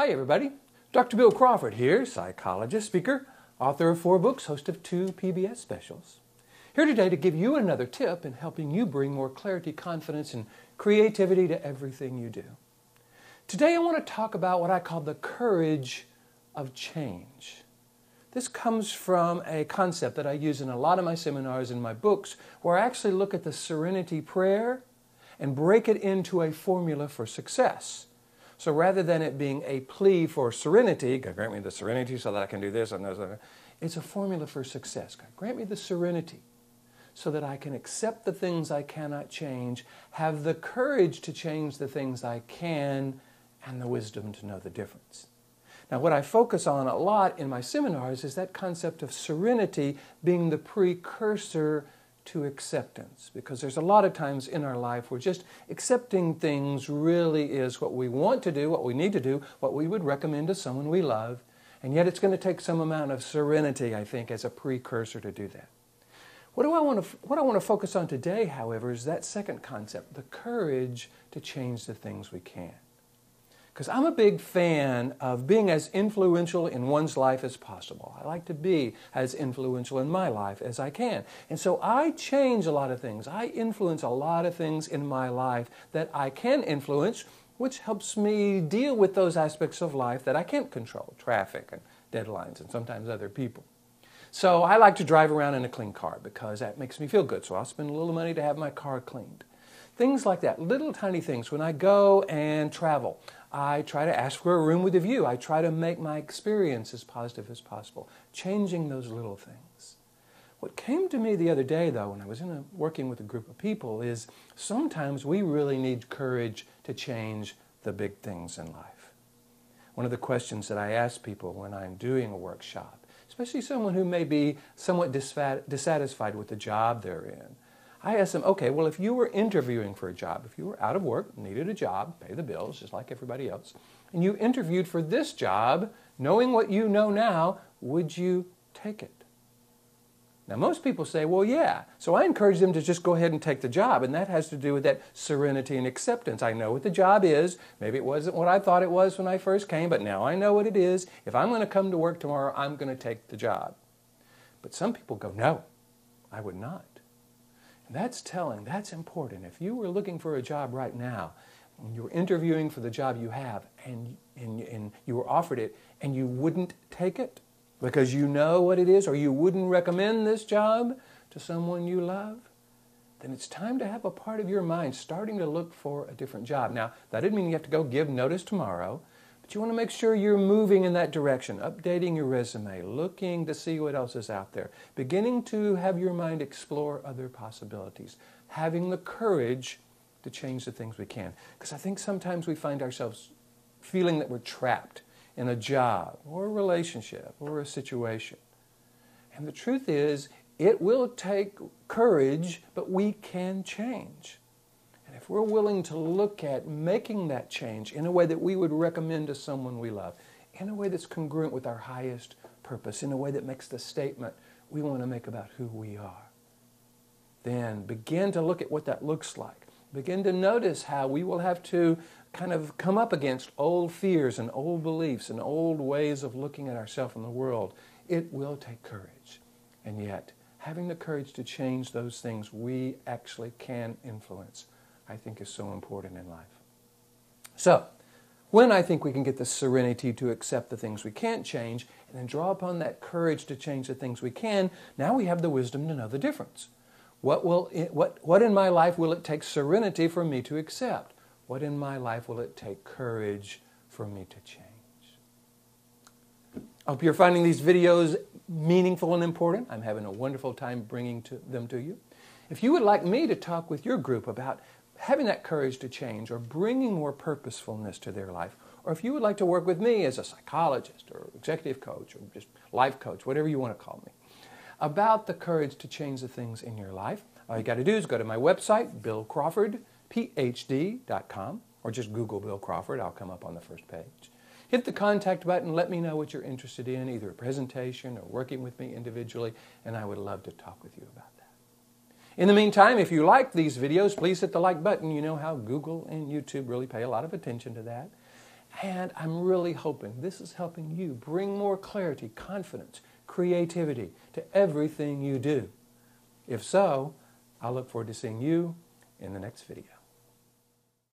Hi, everybody. Dr. Bill Crawford here, psychologist, speaker, author of four books, host of two PBS specials. Here today to give you another tip in helping you bring more clarity, confidence, and creativity to everything you do. Today, I want to talk about what I call the courage of change. This comes from a concept that I use in a lot of my seminars and my books, where I actually look at the serenity prayer and break it into a formula for success. So rather than it being a plea for serenity, God grant me the serenity so that I can do this and those, it's a formula for success. God grant me the serenity so that I can accept the things I cannot change, have the courage to change the things I can, and the wisdom to know the difference. Now, what I focus on a lot in my seminars is that concept of serenity being the precursor to acceptance because there's a lot of times in our life where just accepting things really is what we want to do, what we need to do, what we would recommend to someone we love, and yet it's going to take some amount of serenity, I think, as a precursor to do that. What, do I want to, what I want to focus on today, however, is that second concept the courage to change the things we can. Because I'm a big fan of being as influential in one's life as possible. I like to be as influential in my life as I can. And so I change a lot of things. I influence a lot of things in my life that I can influence, which helps me deal with those aspects of life that I can't control traffic and deadlines and sometimes other people. So I like to drive around in a clean car because that makes me feel good. So I'll spend a little money to have my car cleaned. Things like that, little tiny things. When I go and travel, I try to ask for a room with a view. I try to make my experience as positive as possible, changing those little things. What came to me the other day, though, when I was a, working with a group of people, is sometimes we really need courage to change the big things in life. One of the questions that I ask people when I'm doing a workshop, especially someone who may be somewhat dissatisfied with the job they're in, I asked them, okay, well, if you were interviewing for a job, if you were out of work, needed a job, pay the bills just like everybody else, and you interviewed for this job, knowing what you know now, would you take it? Now, most people say, well, yeah. So I encourage them to just go ahead and take the job, and that has to do with that serenity and acceptance. I know what the job is. Maybe it wasn't what I thought it was when I first came, but now I know what it is. If I'm going to come to work tomorrow, I'm going to take the job. But some people go, no, I would not. That's telling, that's important. If you were looking for a job right now, and you were interviewing for the job you have, and, and, and you were offered it, and you wouldn't take it because you know what it is, or you wouldn't recommend this job to someone you love, then it's time to have a part of your mind starting to look for a different job. Now, that didn't mean you have to go give notice tomorrow. But you want to make sure you're moving in that direction, updating your resume, looking to see what else is out there, beginning to have your mind explore other possibilities, having the courage to change the things we can. Because I think sometimes we find ourselves feeling that we're trapped in a job or a relationship or a situation. And the truth is, it will take courage, but we can change if we're willing to look at making that change in a way that we would recommend to someone we love, in a way that's congruent with our highest purpose, in a way that makes the statement we want to make about who we are, then begin to look at what that looks like. Begin to notice how we will have to kind of come up against old fears and old beliefs and old ways of looking at ourselves and the world. It will take courage. And yet, having the courage to change those things we actually can influence I think is so important in life. So, when I think we can get the serenity to accept the things we can't change and then draw upon that courage to change the things we can, now we have the wisdom to know the difference. What, will it, what, what in my life will it take serenity for me to accept? What in my life will it take courage for me to change? I hope you're finding these videos meaningful and important. I'm having a wonderful time bringing to them to you. If you would like me to talk with your group about having that courage to change or bringing more purposefulness to their life, or if you would like to work with me as a psychologist or executive coach or just life coach, whatever you want to call me, about the courage to change the things in your life, all you got to do is go to my website, billcrawfordphd.com, or just Google Bill Crawford. I'll come up on the first page. Hit the contact button, let me know what you're interested in, either a presentation or working with me individually, and I would love to talk with you about that. In the meantime, if you like these videos, please hit the like button. You know how Google and YouTube really pay a lot of attention to that. And I'm really hoping this is helping you bring more clarity, confidence, creativity to everything you do. If so, I look forward to seeing you in the next video.